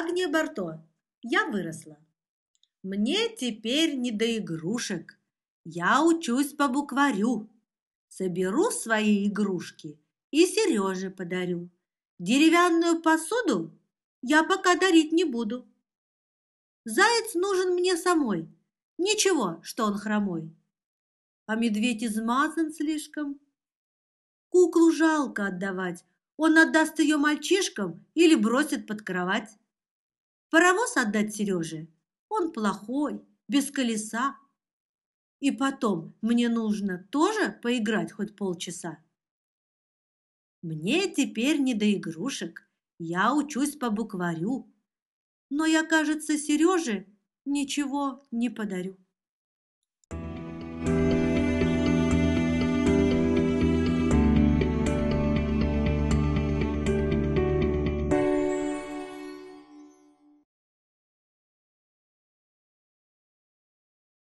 Агния Барто, я выросла. Мне теперь не до игрушек. Я учусь по букварю. Соберу свои игрушки и Сереже подарю. Деревянную посуду я пока дарить не буду. Заяц нужен мне самой. Ничего, что он хромой. А медведь измазан слишком. Куклу жалко отдавать. Он отдаст ее мальчишкам или бросит под кровать. Паровоз отдать Сереже? Он плохой, без колеса. И потом, мне нужно тоже поиграть хоть полчаса. Мне теперь не до игрушек. Я учусь по букварю. Но я, кажется, Сереже ничего не подарю.